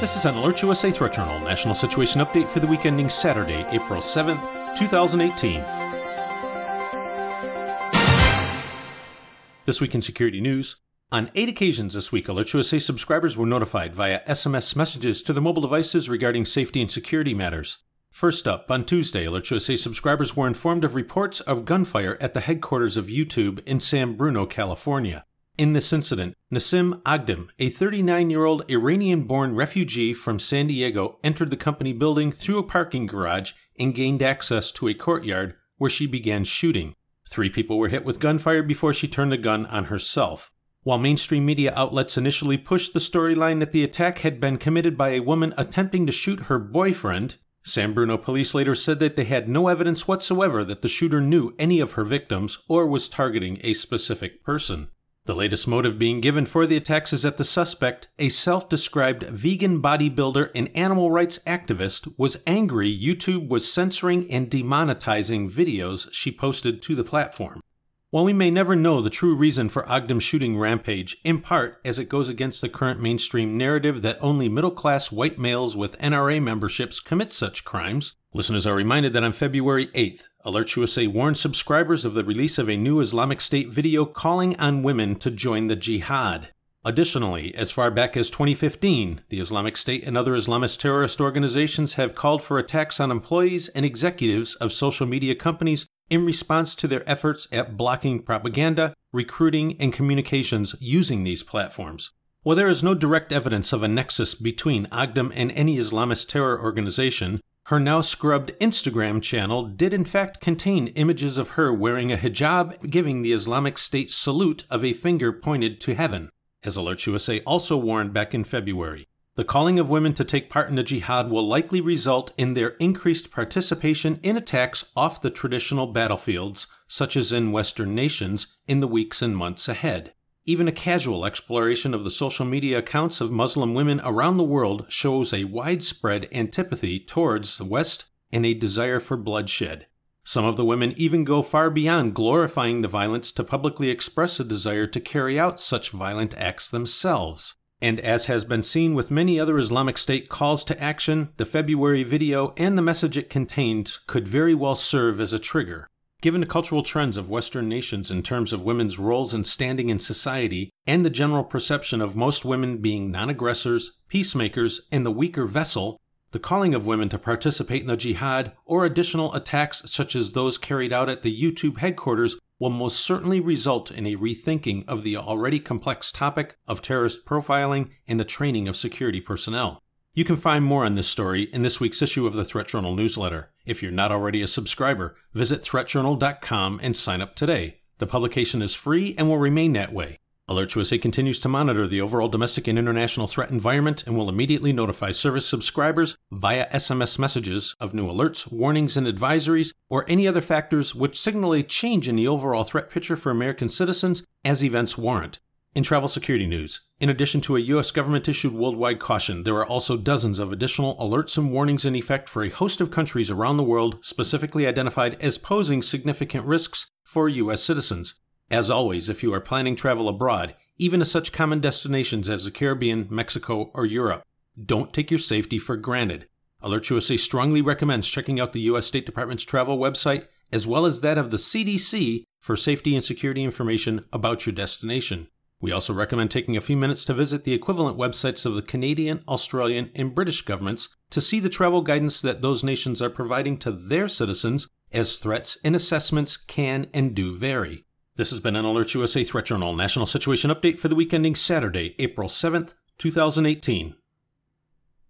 This is an Alert USA Threat Journal National Situation Update for the week ending Saturday, April 7th, 2018. This week in security news. On eight occasions this week, Alert USA subscribers were notified via SMS messages to their mobile devices regarding safety and security matters. First up, on Tuesday, Alert USA subscribers were informed of reports of gunfire at the headquarters of YouTube in San Bruno, California. In this incident, Nasim Aghdam, a 39 year old Iranian born refugee from San Diego, entered the company building through a parking garage and gained access to a courtyard where she began shooting. Three people were hit with gunfire before she turned the gun on herself. While mainstream media outlets initially pushed the storyline that the attack had been committed by a woman attempting to shoot her boyfriend, San Bruno police later said that they had no evidence whatsoever that the shooter knew any of her victims or was targeting a specific person. The latest motive being given for the attacks is that the suspect, a self described vegan bodybuilder and animal rights activist, was angry YouTube was censoring and demonetizing videos she posted to the platform. While we may never know the true reason for Aghdam's shooting rampage, in part as it goes against the current mainstream narrative that only middle class white males with NRA memberships commit such crimes, listeners are reminded that on February 8th, Alert USA warned subscribers of the release of a new Islamic State video calling on women to join the jihad. Additionally, as far back as 2015, the Islamic State and other Islamist terrorist organizations have called for attacks on employees and executives of social media companies in response to their efforts at blocking propaganda, recruiting, and communications using these platforms. While there is no direct evidence of a nexus between Aghdam and any Islamist terror organization, her now scrubbed Instagram channel did in fact contain images of her wearing a hijab giving the Islamic State salute of a finger pointed to heaven, as Alert USA also warned back in February. The calling of women to take part in the jihad will likely result in their increased participation in attacks off the traditional battlefields, such as in Western nations, in the weeks and months ahead. Even a casual exploration of the social media accounts of Muslim women around the world shows a widespread antipathy towards the West and a desire for bloodshed. Some of the women even go far beyond glorifying the violence to publicly express a desire to carry out such violent acts themselves. And as has been seen with many other Islamic State calls to action, the February video and the message it contained could very well serve as a trigger. Given the cultural trends of Western nations in terms of women's roles and standing in society, and the general perception of most women being non aggressors, peacemakers, and the weaker vessel, the calling of women to participate in the jihad or additional attacks such as those carried out at the YouTube headquarters will most certainly result in a rethinking of the already complex topic of terrorist profiling and the training of security personnel. You can find more on this story in this week's issue of the Threat Journal newsletter. If you're not already a subscriber, visit threatjournal.com and sign up today. The publication is free and will remain that way. Alert USA continues to monitor the overall domestic and international threat environment and will immediately notify service subscribers via SMS messages of new alerts, warnings, and advisories, or any other factors which signal a change in the overall threat picture for American citizens as events warrant. In travel security news, in addition to a U.S. government issued worldwide caution, there are also dozens of additional alerts and warnings in effect for a host of countries around the world specifically identified as posing significant risks for U.S. citizens. As always, if you are planning travel abroad, even to such common destinations as the Caribbean, Mexico, or Europe, don't take your safety for granted. Alert USA strongly recommends checking out the U.S. State Department's travel website as well as that of the CDC for safety and security information about your destination. We also recommend taking a few minutes to visit the equivalent websites of the Canadian, Australian, and British governments to see the travel guidance that those nations are providing to their citizens, as threats and assessments can and do vary. This has been an Alert USA Threat Journal National Situation Update for the week ending Saturday, April 7th, 2018.